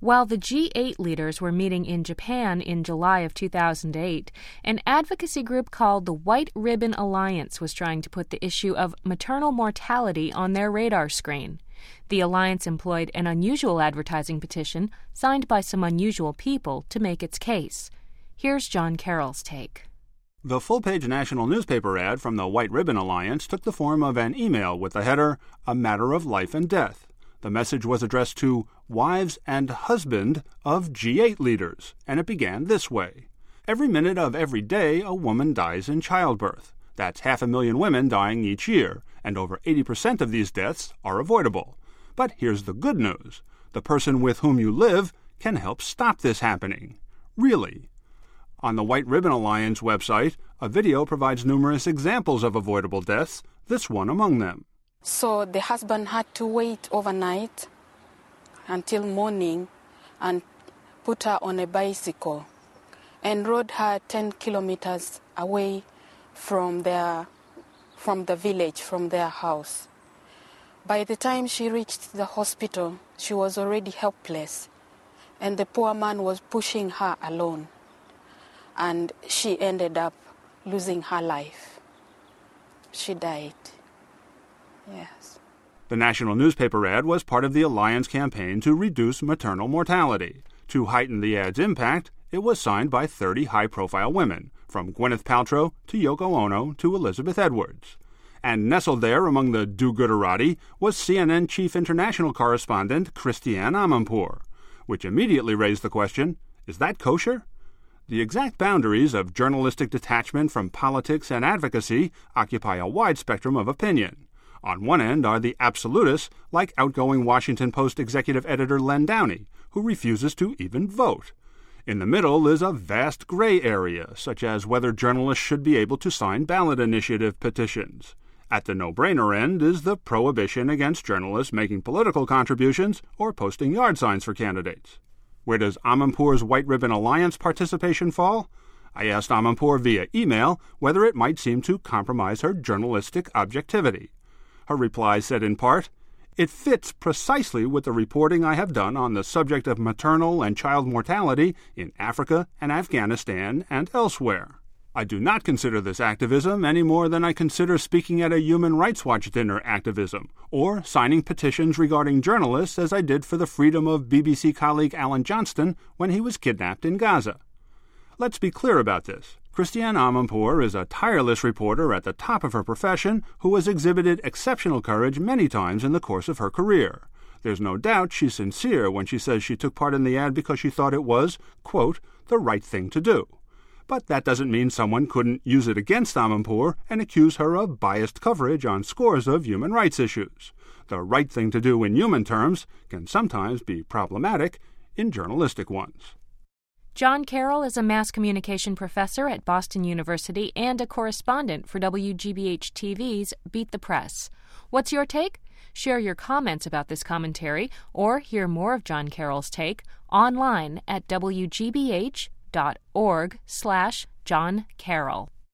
While the G8 leaders were meeting in Japan in July of 2008, an advocacy group called the White Ribbon Alliance was trying to put the issue of maternal mortality on their radar screen. The alliance employed an unusual advertising petition signed by some unusual people to make its case. Here's John Carroll's take. The full page national newspaper ad from the White Ribbon Alliance took the form of an email with the header, A Matter of Life and Death. The message was addressed to wives and husband of G8 leaders, and it began this way Every minute of every day, a woman dies in childbirth. That's half a million women dying each year, and over 80% of these deaths are avoidable. But here's the good news the person with whom you live can help stop this happening. Really. On the White Ribbon Alliance website, a video provides numerous examples of avoidable deaths, this one among them. So the husband had to wait overnight until morning and put her on a bicycle and rode her 10 kilometers away from their from the village from their house. By the time she reached the hospital she was already helpless and the poor man was pushing her alone and she ended up losing her life. She died Yes. The national newspaper ad was part of the Alliance campaign to reduce maternal mortality. To heighten the ad's impact, it was signed by 30 high profile women, from Gwyneth Paltrow to Yoko Ono to Elizabeth Edwards. And nestled there among the do gooderati was CNN chief international correspondent Christiane Amanpour, which immediately raised the question is that kosher? The exact boundaries of journalistic detachment from politics and advocacy occupy a wide spectrum of opinion. On one end are the absolutists, like outgoing Washington Post executive editor Len Downie, who refuses to even vote. In the middle is a vast gray area, such as whether journalists should be able to sign ballot initiative petitions. At the no brainer end is the prohibition against journalists making political contributions or posting yard signs for candidates. Where does Amanpour's White Ribbon Alliance participation fall? I asked Amanpour via email whether it might seem to compromise her journalistic objectivity. Her reply said in part, It fits precisely with the reporting I have done on the subject of maternal and child mortality in Africa and Afghanistan and elsewhere. I do not consider this activism any more than I consider speaking at a Human Rights Watch dinner activism, or signing petitions regarding journalists as I did for the freedom of BBC colleague Alan Johnston when he was kidnapped in Gaza. Let's be clear about this. Christiane Amanpour is a tireless reporter at the top of her profession who has exhibited exceptional courage many times in the course of her career. There's no doubt she's sincere when she says she took part in the ad because she thought it was, quote, the right thing to do. But that doesn't mean someone couldn't use it against Amanpour and accuse her of biased coverage on scores of human rights issues. The right thing to do in human terms can sometimes be problematic in journalistic ones. John Carroll is a mass communication professor at Boston University and a correspondent for WGBH TV's Beat the Press. What's your take? Share your comments about this commentary or hear more of John Carroll's take online at wgbh.org slash John Carroll.